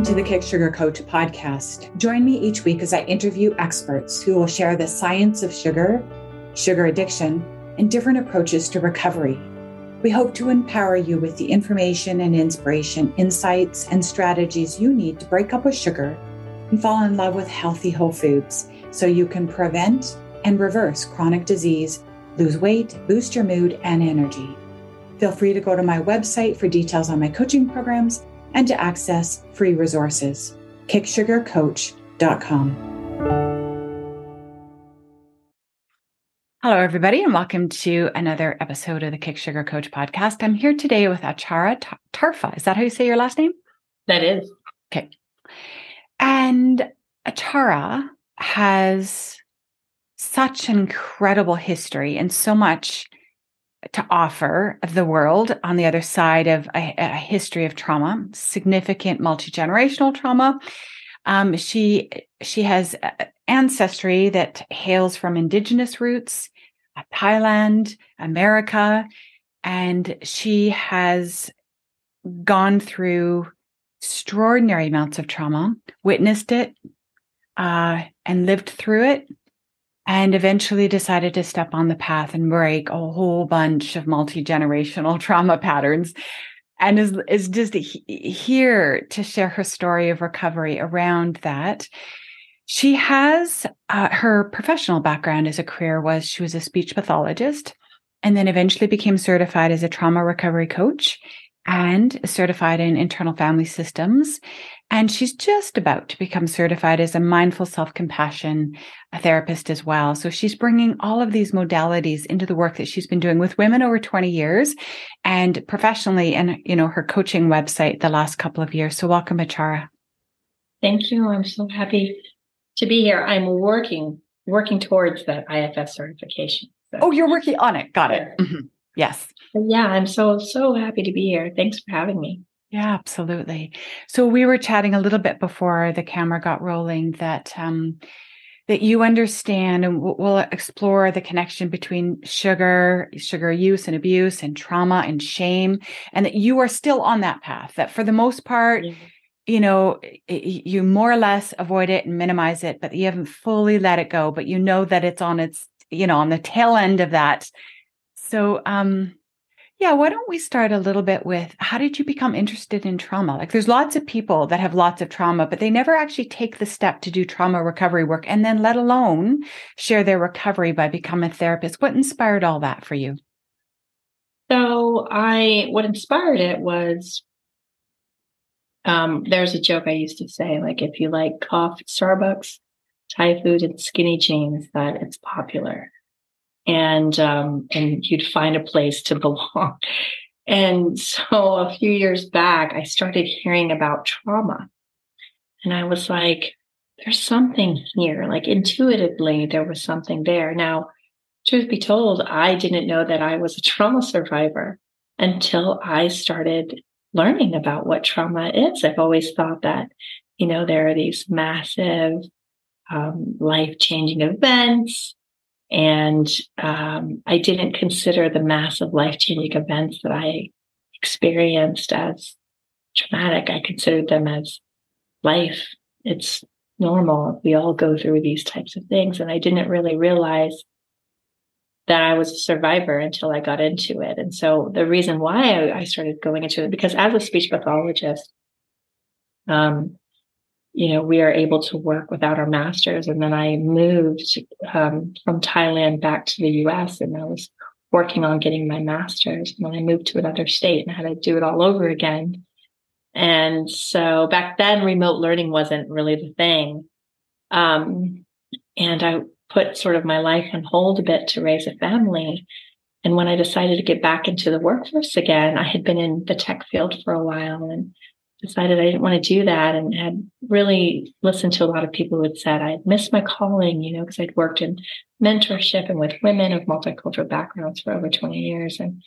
Welcome to the Kick Sugar Coach podcast. Join me each week as I interview experts who will share the science of sugar, sugar addiction, and different approaches to recovery. We hope to empower you with the information and inspiration, insights, and strategies you need to break up with sugar and fall in love with healthy whole foods so you can prevent and reverse chronic disease, lose weight, boost your mood and energy. Feel free to go to my website for details on my coaching programs and to access free resources. kicksugarcoach.com. Hello, everybody, and welcome to another episode of the Kick Sugar Coach podcast. I'm here today with Achara Tarfa. Is that how you say your last name? That is. Okay. And Achara has such an incredible history and so much to offer the world on the other side of a, a history of trauma, significant multi generational trauma. Um, she she has ancestry that hails from indigenous roots, uh, Thailand, America, and she has gone through extraordinary amounts of trauma, witnessed it, uh, and lived through it and eventually decided to step on the path and break a whole bunch of multi-generational trauma patterns and is is just here to share her story of recovery around that. She has uh, her professional background as a career was she was a speech pathologist and then eventually became certified as a trauma recovery coach and certified in internal family systems and she's just about to become certified as a mindful self compassion therapist as well. So she's bringing all of these modalities into the work that she's been doing with women over 20 years and professionally and, you know, her coaching website the last couple of years. So welcome, Achara. Thank you. I'm so happy to be here. I'm working, working towards that IFS certification. So. Oh, you're working on it. Got it. Mm-hmm. Yes. yeah, I'm so, so happy to be here. Thanks for having me. Yeah, absolutely. So we were chatting a little bit before the camera got rolling that um, that you understand, and we'll explore the connection between sugar, sugar use and abuse, and trauma and shame, and that you are still on that path. That for the most part. Mm-hmm. You know, you more or less avoid it and minimize it, but you haven't fully let it go. But you know that it's on its, you know, on the tail end of that. So, um, yeah, why don't we start a little bit with how did you become interested in trauma? Like there's lots of people that have lots of trauma, but they never actually take the step to do trauma recovery work and then let alone share their recovery by becoming a therapist. What inspired all that for you? So I what inspired it was um there's a joke I used to say, like if you like coffee Starbucks, Thai food, and skinny jeans, that it's popular and um, and you'd find a place to belong. And so a few years back, I started hearing about trauma, and I was like, "There's something here." Like intuitively, there was something there. Now, truth be told, I didn't know that I was a trauma survivor until I started learning about what trauma is. I've always thought that, you know, there are these massive, um, life changing events and um, I didn't consider the massive life changing events that I experienced as traumatic. I considered them as life. It's normal. We all go through these types of things. And I didn't really realize that I was a survivor until I got into it. And so the reason why I, started going into it, because as a speech pathologist, um, you know, we are able to work without our masters. And then I moved um, from Thailand back to the US and I was working on getting my master's. And then I moved to another state and I had to do it all over again. And so back then, remote learning wasn't really the thing. Um, and I put sort of my life on hold a bit to raise a family. And when I decided to get back into the workforce again, I had been in the tech field for a while and decided I didn't want to do that and had really listened to a lot of people who had said I'd missed my calling, you know, because I'd worked in mentorship and with women of multicultural backgrounds for over 20 years and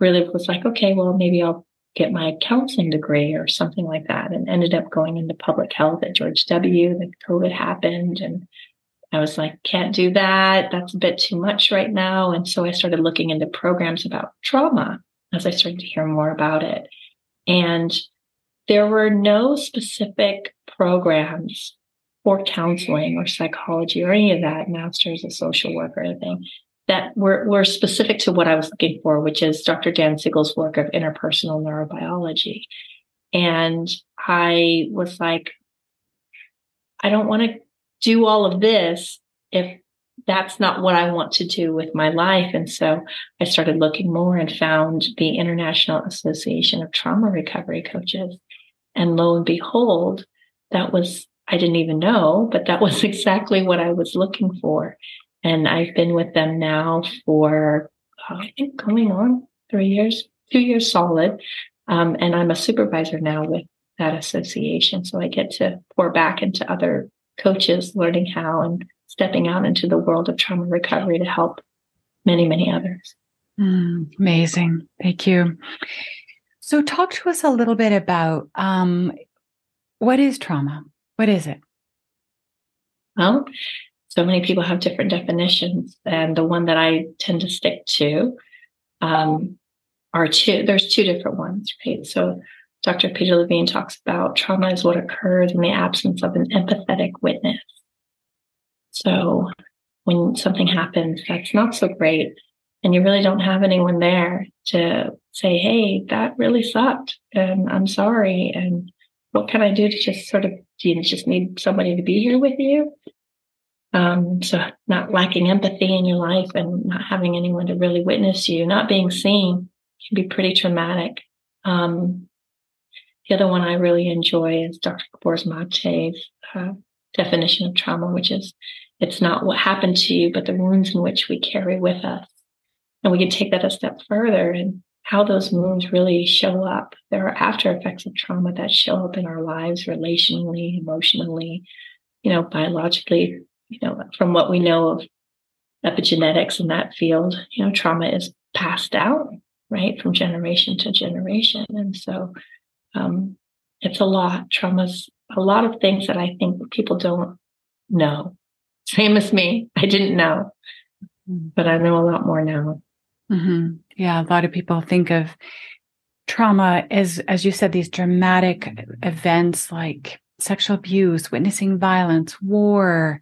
really was like, okay, well, maybe I'll get my counseling degree or something like that and ended up going into public health at George W. Then COVID happened and I was like, can't do that. That's a bit too much right now. And so I started looking into programs about trauma as I started to hear more about it. And there were no specific programs for counseling or psychology or any of that, master's of social work or anything that were, were specific to what I was looking for, which is Dr. Dan Siegel's work of interpersonal neurobiology. And I was like, I don't want to do all of this if that's not what I want to do with my life. And so I started looking more and found the International Association of Trauma Recovery Coaches. And lo and behold, that was, I didn't even know, but that was exactly what I was looking for. And I've been with them now for, uh, I think, coming on three years, two years solid. Um, and I'm a supervisor now with that association. So I get to pour back into other coaches, learning how and stepping out into the world of trauma recovery to help many, many others. Mm, amazing. Thank you. So, talk to us a little bit about um, what is trauma? What is it? Well, so many people have different definitions, and the one that I tend to stick to um, are two. There's two different ones, right? So, Dr. Peter Levine talks about trauma is what occurs in the absence of an empathetic witness. So, when something happens that's not so great, and you really don't have anyone there to say, hey, that really sucked and I'm sorry. And what can I do to just sort of, you just need somebody to be here with you? Um, so not lacking empathy in your life and not having anyone to really witness you, not being seen can be pretty traumatic. Um, the other one I really enjoy is Dr. Gabor Mate's uh, definition of trauma, which is it's not what happened to you, but the wounds in which we carry with us. And we can take that a step further and how those wounds really show up. There are after effects of trauma that show up in our lives relationally, emotionally, you know, biologically, you know, from what we know of epigenetics in that field, you know, trauma is passed out, right, from generation to generation. And so um, it's a lot. Trauma's a lot of things that I think people don't know. Same as me. I didn't know, mm-hmm. but I know a lot more now. Mm-hmm. Yeah, a lot of people think of trauma as, as you said, these dramatic events like sexual abuse, witnessing violence, war,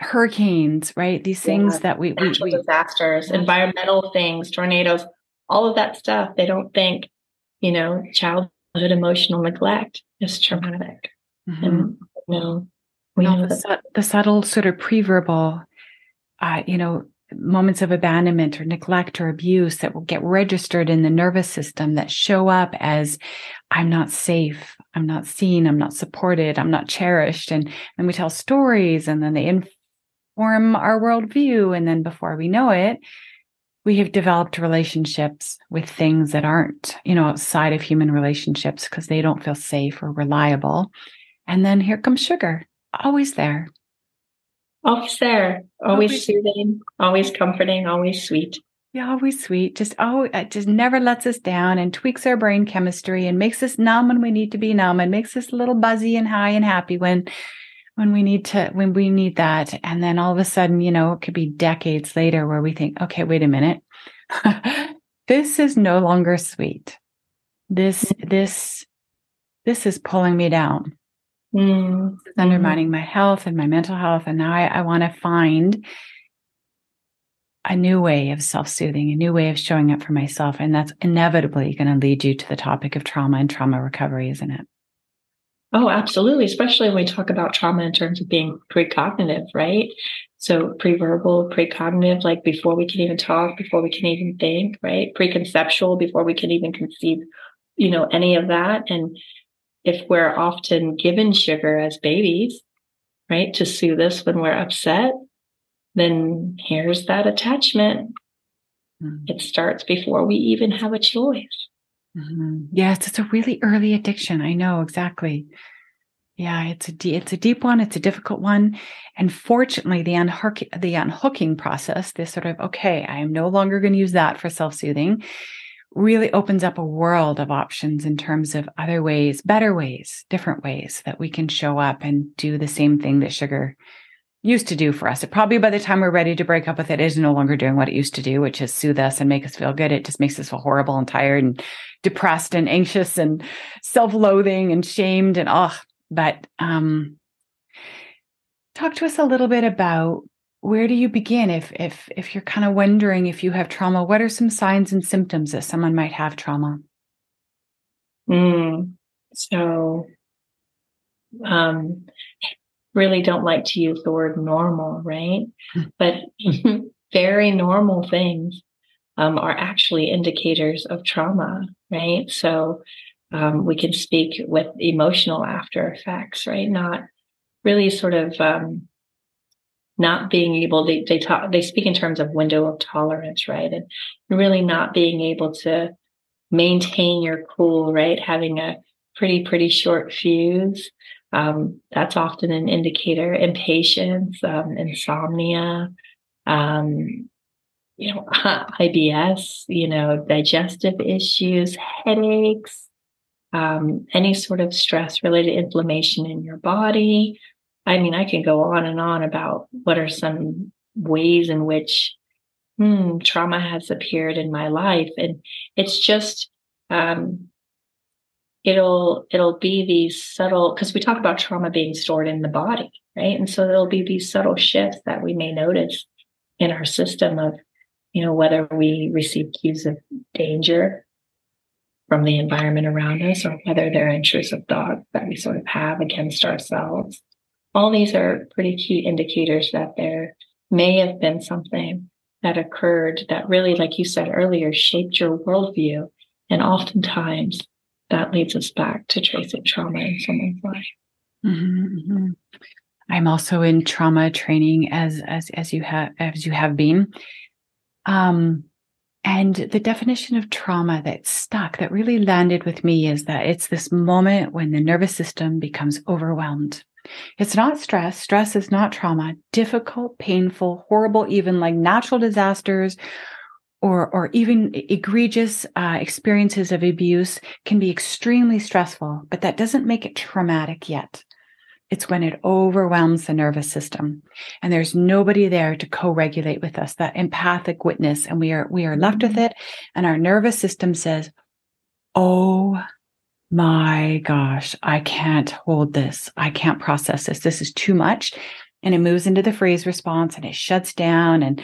hurricanes, right? These things yeah. that we, we, we disasters, environmental things, tornadoes, all of that stuff. They don't think, you know, childhood emotional neglect is traumatic. Mm-hmm. And you know, we know the, the subtle sort of preverbal, uh, you know, moments of abandonment or neglect or abuse that will get registered in the nervous system that show up as I'm not safe, I'm not seen, I'm not supported, I'm not cherished. And then we tell stories and then they inform our worldview. And then before we know it, we have developed relationships with things that aren't, you know, outside of human relationships because they don't feel safe or reliable. And then here comes sugar, always there, Always there, always, always soothing, always comforting, always sweet. Yeah, always sweet. Just oh, it just never lets us down and tweaks our brain chemistry and makes us numb when we need to be numb and makes us a little buzzy and high and happy when when we need to when we need that. And then all of a sudden, you know, it could be decades later where we think, okay, wait a minute. this is no longer sweet. This this this is pulling me down. Mm, undermining mm-hmm. my health and my mental health. And now I, I want to find a new way of self soothing, a new way of showing up for myself. And that's inevitably going to lead you to the topic of trauma and trauma recovery, isn't it? Oh, absolutely. Especially when we talk about trauma in terms of being precognitive, right? So pre-verbal, precognitive, like before we can even talk, before we can even think, right? Preconceptual, before we can even conceive, you know, any of that. And if we're often given sugar as babies, right, to soothe us when we're upset, then here's that attachment. Mm-hmm. It starts before we even have a choice. Mm-hmm. Yes, it's a really early addiction. I know exactly. Yeah, it's a it's a deep one. It's a difficult one, and fortunately, the unhook the unhooking process, this sort of okay, I am no longer going to use that for self soothing, really opens up a world of options in terms of other ways, better ways, different ways that we can show up and do the same thing that sugar used to do for us. It probably by the time we're ready to break up with it is no longer doing what it used to do, which is soothe us and make us feel good. It just makes us feel horrible and tired and depressed and anxious and self-loathing and shamed and oh but um talk to us a little bit about where do you begin? If if if you're kind of wondering if you have trauma what are some signs and symptoms that someone might have trauma? Mm, so um really don't like to use the word normal right? Hmm. but very normal things um, are actually indicators of trauma right? So um, we can speak with emotional after effects right? Not really sort of um, not being able they they talk they speak in terms of window of tolerance right? And really not being able to maintain your cool right? Having a pretty pretty short fuse um, that's often an indicator. Impatience um, insomnia um, you know ibs you know digestive issues headaches um, any sort of stress related inflammation in your body I mean, I can go on and on about what are some ways in which hmm, trauma has appeared in my life. And it's just, um, it'll, it'll be these subtle, because we talk about trauma being stored in the body, right? And so there'll be these subtle shifts that we may notice in our system of, you know, whether we receive cues of danger from the environment around us or whether they're intrusive thoughts that we sort of have against ourselves all these are pretty key indicators that there may have been something that occurred that really, like you said earlier, shaped your worldview. And oftentimes that leads us back to tracing trauma in someone's life. Mm-hmm, mm-hmm. I'm also in trauma training as as as you have as you have been. Um, and the definition of trauma that stuck, that really landed with me, is that it's this moment when the nervous system becomes overwhelmed it's not stress. Stress is not trauma. Difficult, painful, horrible, even like natural disasters or, or even egregious uh, experiences of abuse can be extremely stressful, but that doesn't make it traumatic yet. It's when it overwhelms the nervous system and there's nobody there to co-regulate with us, that empathic witness. And we are, we are left with mm-hmm. it. And our nervous system says, Oh my gosh, I can't hold this. I can't process this. This is too much. And it moves into the freeze response and it shuts down and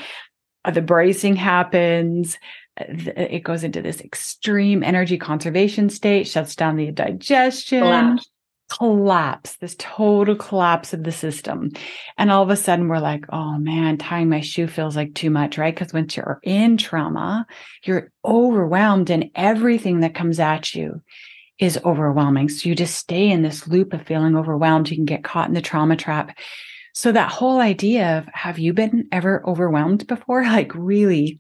uh, the bracing happens. Uh, it goes into this extreme energy conservation state, shuts down the digestion, collapse. collapse, this total collapse of the system. And all of a sudden we're like, oh man, tying my shoe feels like too much, right? Because once you're in trauma, you're overwhelmed in everything that comes at you is overwhelming. So you just stay in this loop of feeling overwhelmed. You can get caught in the trauma trap. So that whole idea of have you been ever overwhelmed before? Like really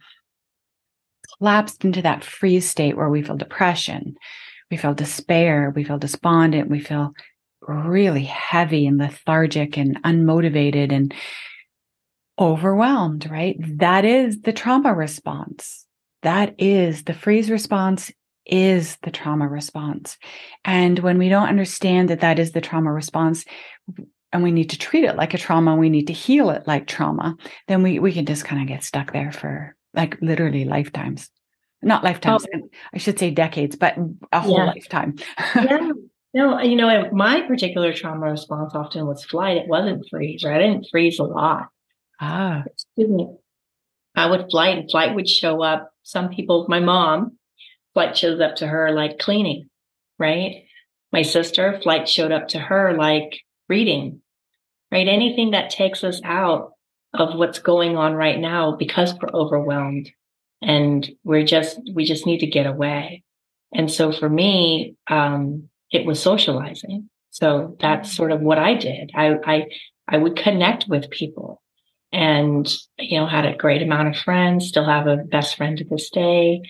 collapsed into that freeze state where we feel depression, we feel despair, we feel despondent, we feel really heavy and lethargic and unmotivated and overwhelmed, right? That is the trauma response. That is the freeze response is the trauma response. And when we don't understand that that is the trauma response, and we need to treat it like a trauma, we need to heal it like trauma, then we, we can just kind of get stuck there for like literally lifetimes. Not lifetimes, oh. I should say decades, but a whole yeah. lifetime. yeah. No, you know, my particular trauma response often was flight. It wasn't freeze, right? I didn't freeze a lot. Ah. Excuse me. I would flight and flight would show up. Some people, my mom, flight shows up to her like cleaning, right? My sister, flight showed up to her like reading, right? Anything that takes us out of what's going on right now because we're overwhelmed and we're just, we just need to get away. And so for me, um, it was socializing. So that's sort of what I did. I, I, I would connect with people and, you know, had a great amount of friends, still have a best friend to this day.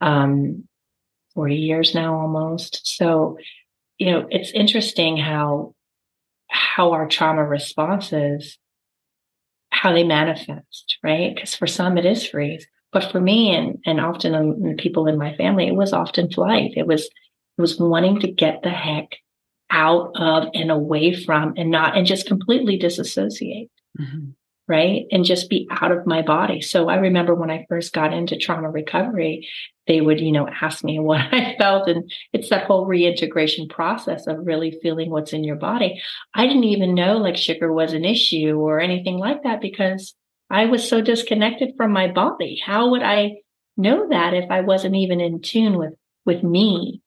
Um, 40 years now almost. So, you know, it's interesting how how our trauma responses how they manifest, right? Because for some it is freeze, but for me and and often people in my family, it was often flight. It was it was wanting to get the heck out of and away from and not and just completely disassociate. Mm-hmm. Right? And just be out of my body. So I remember when I first got into trauma recovery, they would, you know, ask me what I felt. And it's that whole reintegration process of really feeling what's in your body. I didn't even know like sugar was an issue or anything like that because I was so disconnected from my body. How would I know that if I wasn't even in tune with, with me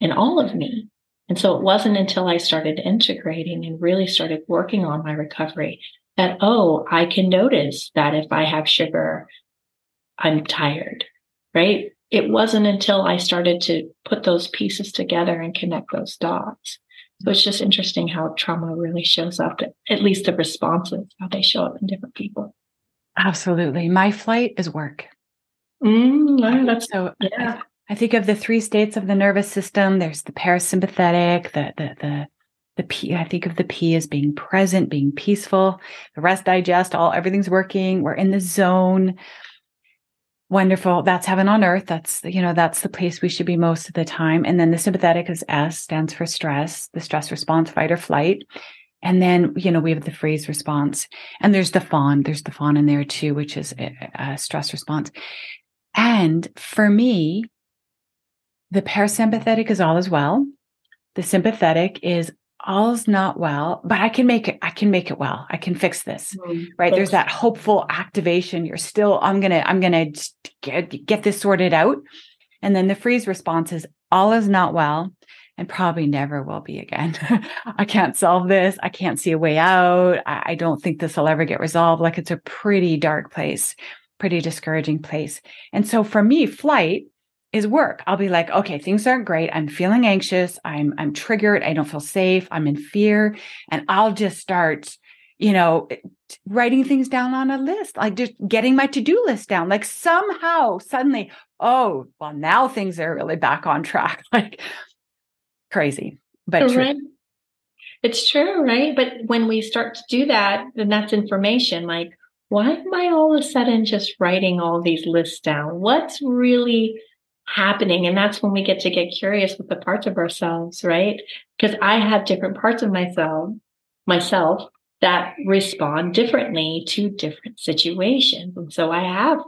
and all of me? And so it wasn't until I started integrating and really started working on my recovery that, oh, I can notice that if I have sugar, I'm tired, right? It wasn't until I started to put those pieces together and connect those dots. So it's just interesting how trauma really shows up, at least the responses, how they show up in different people. Absolutely. My flight is work. Mm, that's so yeah. I, I, think of the three states of the nervous system. There's the parasympathetic, the the the the P. I think of the P as being present, being peaceful. The rest digest, all everything's working. We're in the zone. Wonderful. That's heaven on earth. That's you know that's the place we should be most of the time. And then the sympathetic is S, stands for stress, the stress response, fight or flight. And then, you know, we have the freeze response and there's the fawn. There's the fawn in there too, which is a, a stress response. And for me, the parasympathetic is all as well. The sympathetic is all's not well, but I can make it, I can make it well. I can fix this. Mm-hmm. Right. There's that hopeful activation. You're still, I'm gonna, I'm gonna get, get this sorted out. And then the freeze response is all is not well and probably never will be again. I can't solve this. I can't see a way out. I, I don't think this will ever get resolved. Like it's a pretty dark place, pretty discouraging place. And so for me, flight is work. I'll be like, okay, things aren't great. I'm feeling anxious. I'm I'm triggered. I don't feel safe. I'm in fear. And I'll just start, you know, eh, writing things down on a list, like just getting my to-do list down. Like somehow suddenly, oh, well, now things are really back on track. Like crazy, but true. Right. It's true, right? But when we start to do that, then that's information. Like, why am I all of a sudden just writing all these lists down? What's really happening? And that's when we get to get curious with the parts of ourselves, right? Because I have different parts of myself, myself that respond differently to different situations. And so I have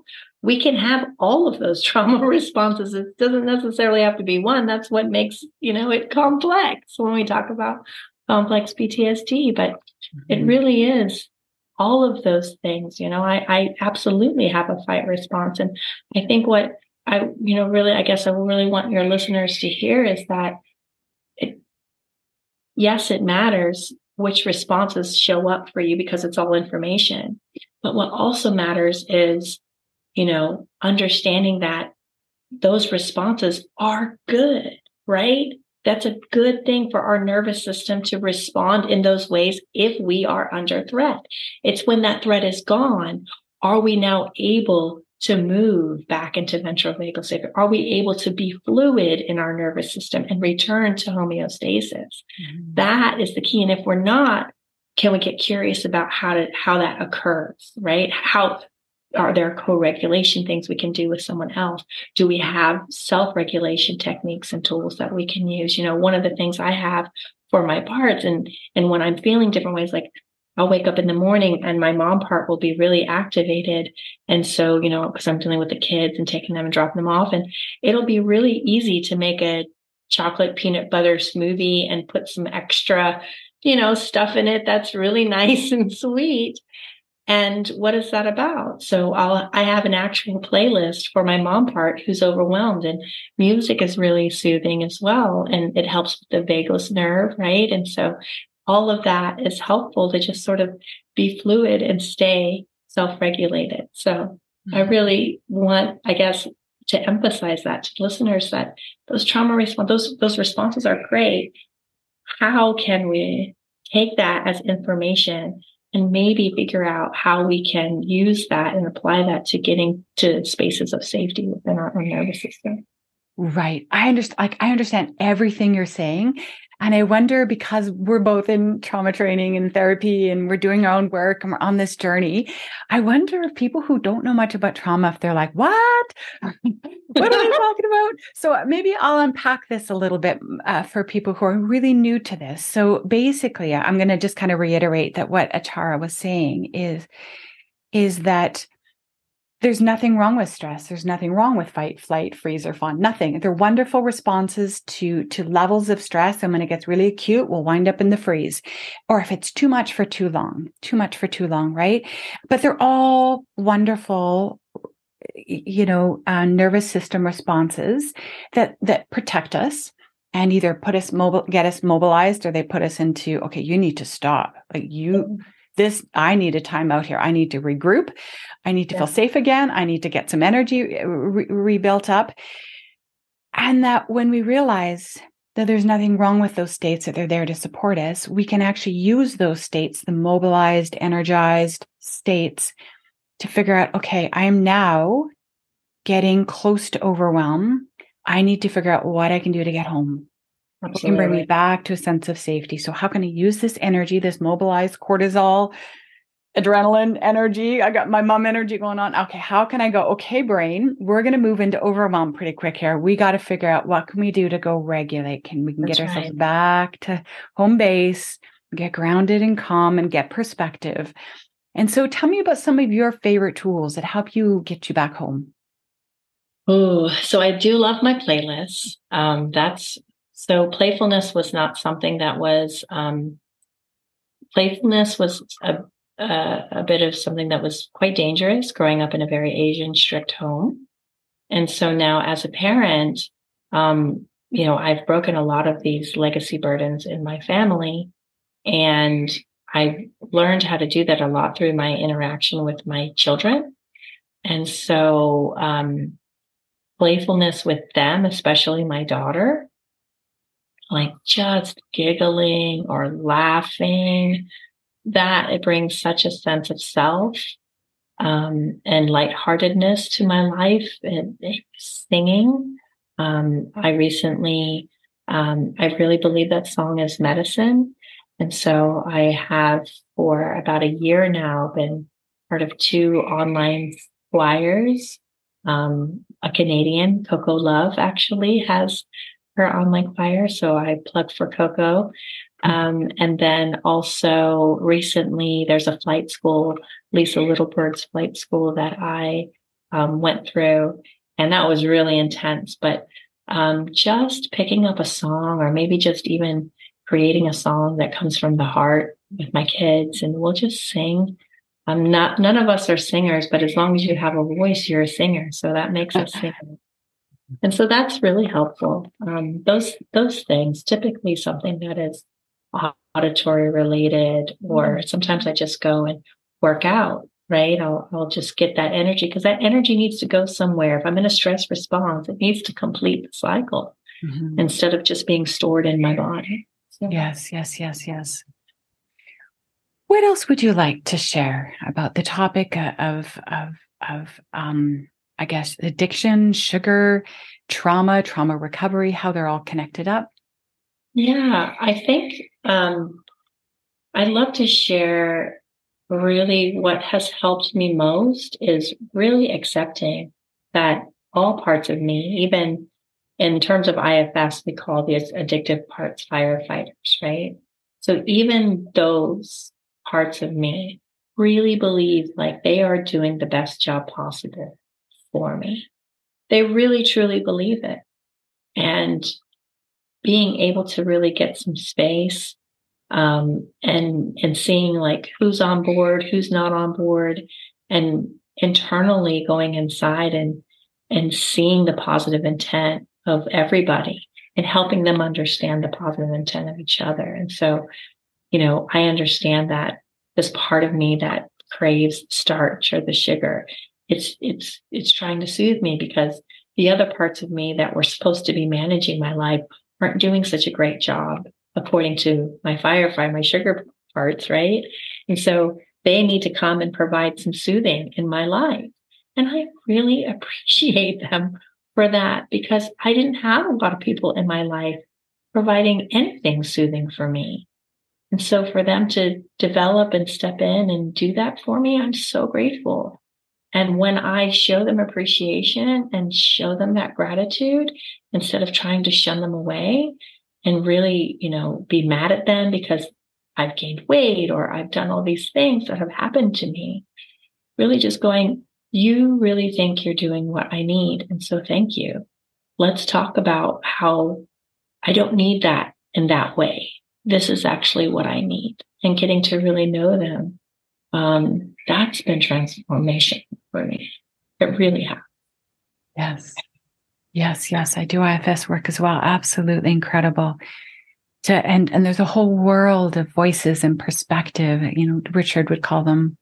we can have all of those trauma responses. It doesn't necessarily have to be one. That's what makes, you know, it complex when we talk about complex PTSD, but mm-hmm. it really is all of those things. You know, I, I absolutely have a fight response. And I think what I, you know, really, I guess I really want your listeners to hear is that it, yes, it matters which responses show up for you because it's all information. But what also matters is you know, understanding that those responses are good, right? That's a good thing for our nervous system to respond in those ways if we are under threat. It's when that threat is gone, are we now able to move back into ventral vagal? Are we able to be fluid in our nervous system and return to homeostasis? Mm-hmm. That is the key. And if we're not, can we get curious about how to how that occurs, right? How are there co-regulation things we can do with someone else do we have self-regulation techniques and tools that we can use you know one of the things i have for my parts and and when i'm feeling different ways like i'll wake up in the morning and my mom part will be really activated and so you know because i'm dealing with the kids and taking them and dropping them off and it'll be really easy to make a chocolate peanut butter smoothie and put some extra you know stuff in it that's really nice and sweet and what is that about? So I'll, I have an actual playlist for my mom part who's overwhelmed and music is really soothing as well. And it helps with the vagus nerve, right? And so all of that is helpful to just sort of be fluid and stay self-regulated. So mm-hmm. I really want, I guess, to emphasize that to listeners that those trauma response, those, those responses are great. How can we take that as information and maybe figure out how we can use that and apply that to getting to spaces of safety within our own nervous system. Right. I understand like I understand everything you're saying. And I wonder because we're both in trauma training and therapy and we're doing our own work and we're on this journey, I wonder if people who don't know much about trauma, if they're like, what? what are they talking about? So uh, maybe I'll unpack this a little bit uh, for people who are really new to this. So basically, I'm going to just kind of reiterate that what Achara was saying is is that there's nothing wrong with stress. There's nothing wrong with fight flight freeze or fawn. Nothing. They're wonderful responses to to levels of stress and when it gets really acute we'll wind up in the freeze. Or if it's too much for too long too much for too long right? But they're all wonderful you know uh, nervous system responses that that protect us and either put us mobile get us mobilized or they put us into okay you need to stop. Like you mm-hmm. This i need a time out here i need to regroup I need to yeah. feel safe again. I need to get some energy uh, re- rebuilt up. And that when we realize that there's nothing wrong with those states, that they're there to support us, we can actually use those states, the mobilized, energized states, to figure out okay, I am now getting close to overwhelm. I need to figure out what I can do to get home. Absolutely. It can bring me back to a sense of safety. So, how can I use this energy, this mobilized cortisol adrenaline energy. I got my mom energy going on. Okay, how can I go? Okay, brain, we're going to move into overwhelm pretty quick here. We got to figure out what can we do to go regulate? Can we can That's get ourselves back to home base, get grounded and calm and get perspective. And so tell me about some of your favorite tools that help you get you back home. Oh, so I do love my playlists. Um, that's so playfulness was not something that was um, playfulness was a uh, a bit of something that was quite dangerous growing up in a very Asian strict home. And so now as a parent, um, you know, I've broken a lot of these legacy burdens in my family. And I've learned how to do that a lot through my interaction with my children. And so, um, playfulness with them, especially my daughter, like just giggling or laughing that it brings such a sense of self um, and lightheartedness to my life and, singing. Um, I recently, um, I really believe that song is medicine. And so I have for about a year now been part of two online flyers. Um, a Canadian, Coco Love, actually has her online flyer. So I plug for Coco. Um, and then also recently, there's a flight school, Lisa Littlebird's flight school that I um, went through, and that was really intense. But um, just picking up a song, or maybe just even creating a song that comes from the heart with my kids, and we'll just sing. I'm not. None of us are singers, but as long as you have a voice, you're a singer. So that makes us sing. And so that's really helpful. Um, those those things, typically something that is auditory related, or mm-hmm. sometimes I just go and work out, right? I'll, I'll just get that energy because that energy needs to go somewhere. If I'm in a stress response, it needs to complete the cycle mm-hmm. instead of just being stored in my body. So. Yes, yes, yes, yes. What else would you like to share about the topic of of of um, I guess addiction, sugar, trauma, trauma recovery, how they're all connected up? Yeah, I think um, I'd love to share really what has helped me most is really accepting that all parts of me, even in terms of IFS, we call these addictive parts firefighters, right? So even those parts of me really believe like they are doing the best job possible for me. They really truly believe it. And being able to really get some space um, and and seeing like who's on board, who's not on board, and internally going inside and and seeing the positive intent of everybody and helping them understand the positive intent of each other. And so, you know, I understand that this part of me that craves starch or the sugar, it's it's it's trying to soothe me because the other parts of me that were supposed to be managing my life aren't doing such a great job according to my firefly, my sugar parts, right? And so they need to come and provide some soothing in my life. And I really appreciate them for that because I didn't have a lot of people in my life providing anything soothing for me. And so for them to develop and step in and do that for me, I'm so grateful. And when I show them appreciation and show them that gratitude, instead of trying to shun them away and really, you know, be mad at them because I've gained weight or I've done all these things that have happened to me, really just going, you really think you're doing what I need. And so thank you. Let's talk about how I don't need that in that way. This is actually what I need and getting to really know them. Um, that's been transformation for me. It really has. Yes. Yes, yes, I do IFS work as well. Absolutely incredible. To and and there's a whole world of voices and perspective. You know, Richard would call them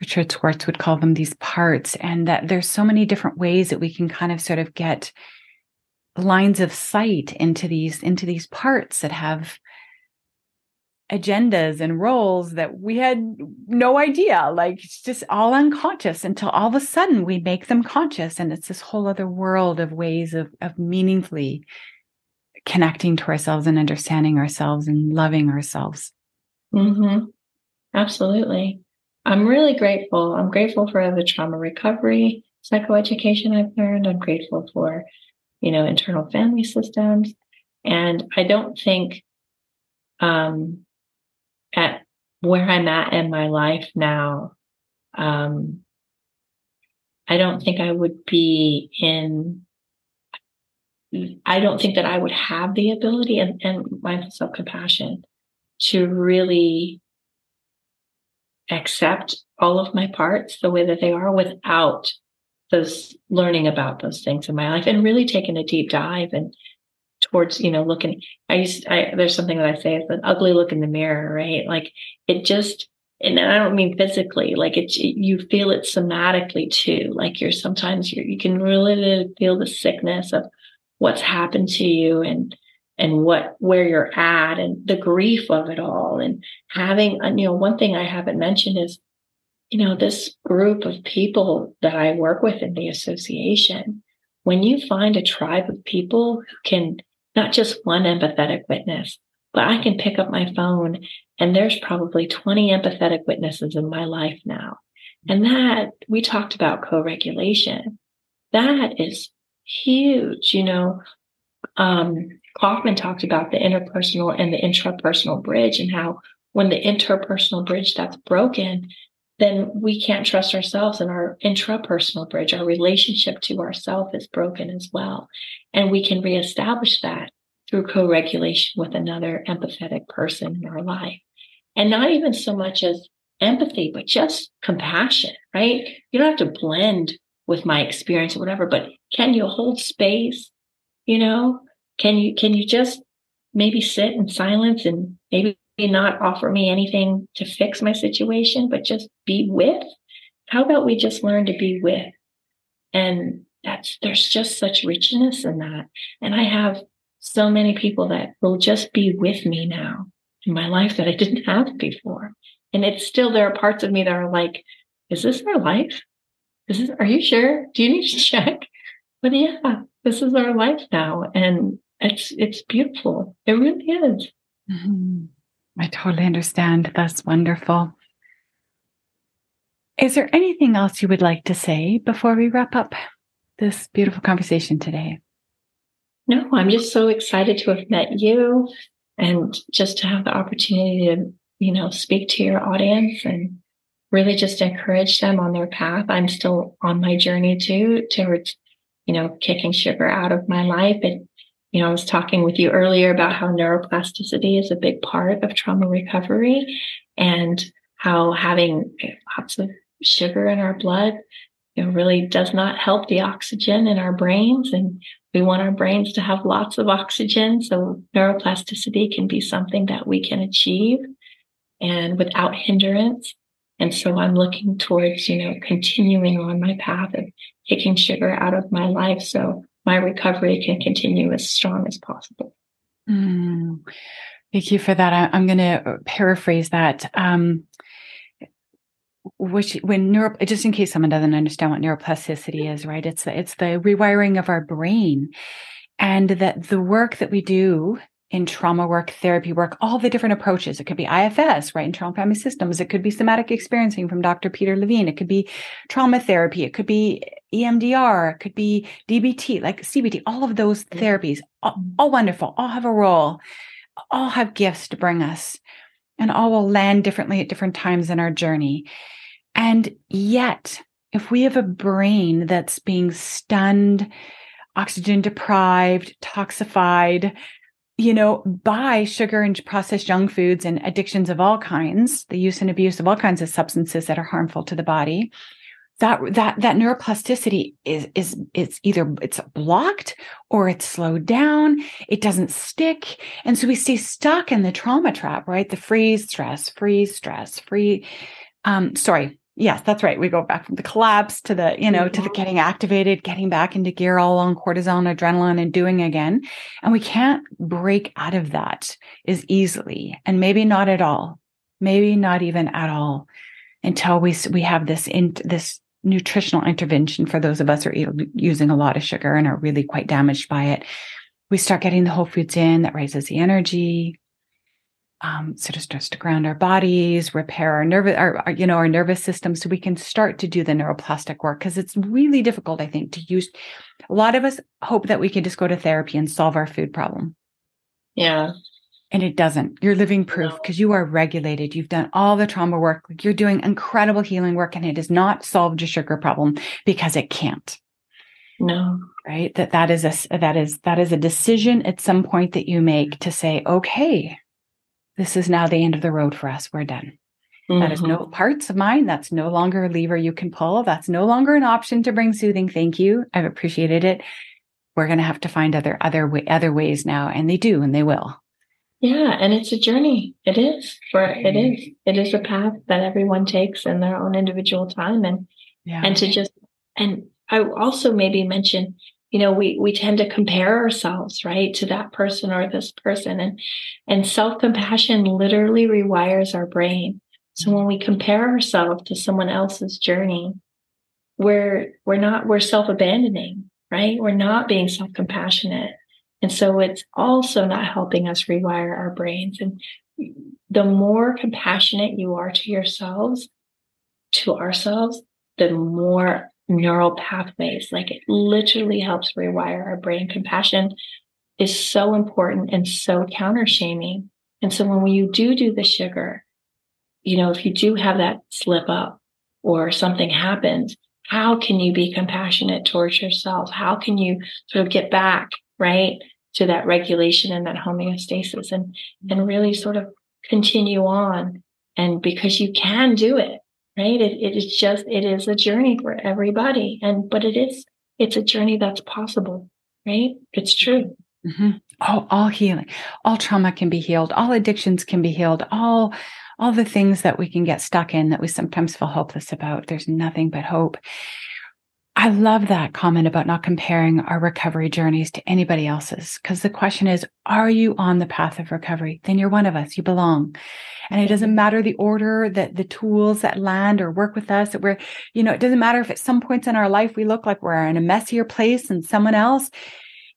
Richard Schwartz would call them these parts, and that there's so many different ways that we can kind of sort of get lines of sight into these into these parts that have agendas and roles that we had no idea. Like it's just all unconscious until all of a sudden we make them conscious. And it's this whole other world of ways of of meaningfully connecting to ourselves and understanding ourselves and loving ourselves. Mm-hmm. absolutely. I'm really grateful. I'm grateful for the trauma recovery psychoeducation i've learned. I'm grateful for you know internal family systems. And i don't think um at where I'm at in my life now, um, I don't think I would be in, I don't think that I would have the ability and, and mindful self compassion to really accept all of my parts the way that they are without those learning about those things in my life and really taking a deep dive and towards you know looking i used I, there's something that i say it's an ugly look in the mirror right? Like it just and i don't mean physically like it you feel it somatically too. Like you're sometimes you're, you can really feel the sickness of what's happened to you and and what where you're at and the grief of it all. And having uh, you know one thing i haven't mentioned is you know this group of people that i work with in the association when you find a tribe of people who can not just one empathetic witness, but I can pick up my phone and there's probably 20 empathetic witnesses in my life now. And that we talked about co-regulation. That is huge. You know, um, Kaufman talked about the interpersonal and the intrapersonal bridge and how when the interpersonal bridge that's broken, then we can't trust ourselves and our intrapersonal bridge, our relationship to ourself is broken as well. And we can reestablish that through co-regulation with another empathetic person in our life. And not even so much as empathy, but just compassion, right? You don't have to blend with my experience or whatever, but can you hold space? You know, can you, can you just maybe sit in silence and maybe not offer me anything to fix my situation, but just be with? How about we just learn to be with? And that's, there's just such richness in that. And I have so many people that will just be with me now in my life that I didn't have before. And it's still, there are parts of me that are like, is this our life? This is are you sure? Do you need to check? But yeah, this is our life now. And it's, it's beautiful. It really is. Mm-hmm. I totally understand. That's wonderful. Is there anything else you would like to say before we wrap up this beautiful conversation today? No, I'm just so excited to have met you and just to have the opportunity to, you know, speak to your audience and really just encourage them on their path. I'm still on my journey too, towards, you know, kicking sugar out of my life. And you know, I was talking with you earlier about how neuroplasticity is a big part of trauma recovery and how having lots of sugar in our blood you know, really does not help the oxygen in our brains. And we want our brains to have lots of oxygen. So neuroplasticity can be something that we can achieve and without hindrance. And so I'm looking towards, you know, continuing on my path of taking sugar out of my life. So my recovery can continue as strong as possible. Mm, thank you for that. I, am going to paraphrase that. Um, which when neuro just in case someone doesn't understand what neuroplasticity is right it's the, it's the rewiring of our brain and that the work that we do in trauma work, therapy work, all the different approaches. It could be IFS, right? Internal family systems. It could be somatic experiencing from Dr. Peter Levine. It could be trauma therapy. It could be EMDR. It could be DBT, like CBT, all of those therapies, all, mm-hmm. all wonderful, all have a role, all have gifts to bring us, and all will land differently at different times in our journey. And yet, if we have a brain that's being stunned, oxygen deprived, toxified, you know, by sugar and processed junk foods and addictions of all kinds, the use and abuse of all kinds of substances that are harmful to the body, that that that neuroplasticity is is it's either it's blocked or it's slowed down. It doesn't stick. And so we stay stuck in the trauma trap right? The freeze stress freeze stress free um sorry yes that's right we go back from the collapse to the you know to the mm-hmm. getting activated getting back into gear all on cortisol and adrenaline and doing again and we can't break out of that as easily and maybe not at all maybe not even at all until we we have this in this nutritional intervention for those of us who are using a lot of sugar and are really quite damaged by it. We start getting the whole foods in that raises the energy, um, sort of starts to ground our bodies, repair our nervous, our, our, you know, our nervous system, so we can start to do the neuroplastic work. Because it's really difficult, I think, to use. A lot of us hope that we can just go to therapy and solve our food problem. Yeah, and it doesn't. You're living proof because you are regulated. You've done all the trauma work. Like you're doing incredible healing work and it has not solved your sugar problem because it can't. No. Right? That that is a that is that is a decision at some point that you make to say, okay, this is now the end of the road for us. We're done. Mm-hmm. That is no mm-hmm. parts of mine. That's no longer a lever you can pull. That's no longer an option to bring soothing. Thank you. I've appreciated it. We're going to have to find other other way, other ways now, and they do, and they will. Yeah, and it's a journey. It is for it is. It is a path that everyone takes in their own individual time and yeah. and to just and I also maybe mention, you know, we we tend to compare ourselves, right, to that person or this person and and self-compassion literally rewires our brain. So when we compare ourselves to someone else's journey, we're we're not we're self-abandoning, right? We're not being self-compassionate and so it's also not helping us rewire our brains. And the more compassionate you are to yourselves, to ourselves, the more neural pathways, like it literally helps rewire our brain. Compassion is so important and so counter shaming. And so when you do do the sugar, you know, if you do have that slip up or something happens, how can you be compassionate towards yourself? How can you sort of get back, right? to that regulation and that homeostasis and and really sort of continue on and because you can do it right? It, it is just it is a journey for everybody and but it is it's a journey that's possible right? It's true. Mm-hmm. oh all healing all trauma can be healed all addictions can be healed all all the things that we can get stuck in that we sometimes feel hopeless about. There's nothing but hope I love that comment about not comparing our recovery journeys to anybody else's. Because the question is, are you on the path of recovery? Then you're one of us. You belong. And it doesn't mm-hmm. matter the order that the tools that land or work with us that we're, you know, it doesn't matter if at some points in our life we look like we're in a messier place than someone else.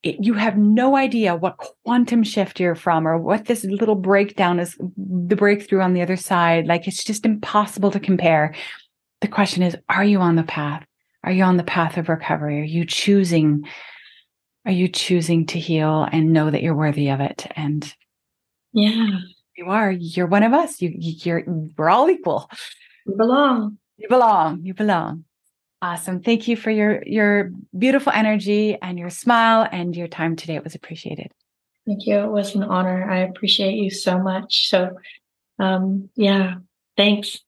It, you have no idea what quantum shift you're from or what this little breakdown is, the breakthrough on the other side. Like it's just impossible to compare. The question is, are you on the path? Are you on the path of recovery? Are you choosing? Are you choosing to heal and know that you're worthy of it? And yeah, you are. You're one of us. You, you're. We're all equal. You belong. You belong. You belong. Awesome. Thank you for your your beautiful energy and your smile and your time today. It was appreciated. Thank you. It was an honor. I appreciate you so much. So, um, yeah, thanks.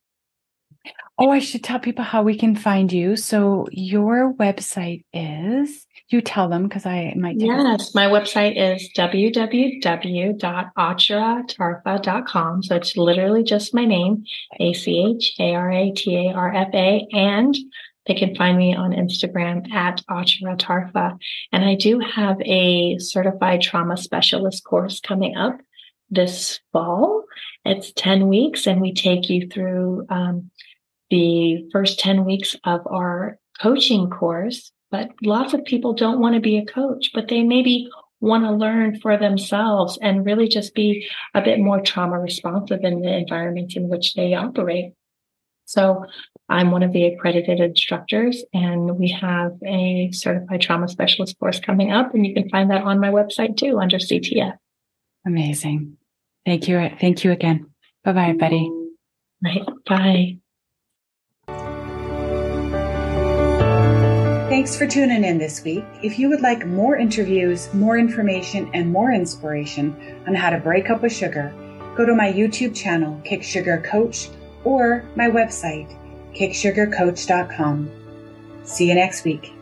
Oh, I should tell people how we can find you. So your website is, you tell them because I might. Yes, my website is www.acharatarfa.com. So it's literally just my name, A C H A R A T A R F A. And they can find me on Instagram at acharatarfa. And I do have a certified trauma specialist course coming up this fall. It's 10 weeks and we take you through, um, the first 10 weeks of our coaching course. But lots of people don't want to be a coach, but they maybe want to learn for themselves and really just be a bit more trauma responsive in the environment in which they operate. So I'm one of the accredited instructors and we have a certified trauma specialist course coming up and you can find that on my website too under CTF. Amazing. Thank you. Thank you again. Bye bye, Betty. Right. Bye. Thanks for tuning in this week. If you would like more interviews, more information, and more inspiration on how to break up with sugar, go to my YouTube channel, Kick Sugar Coach, or my website, kicksugarcoach.com. See you next week.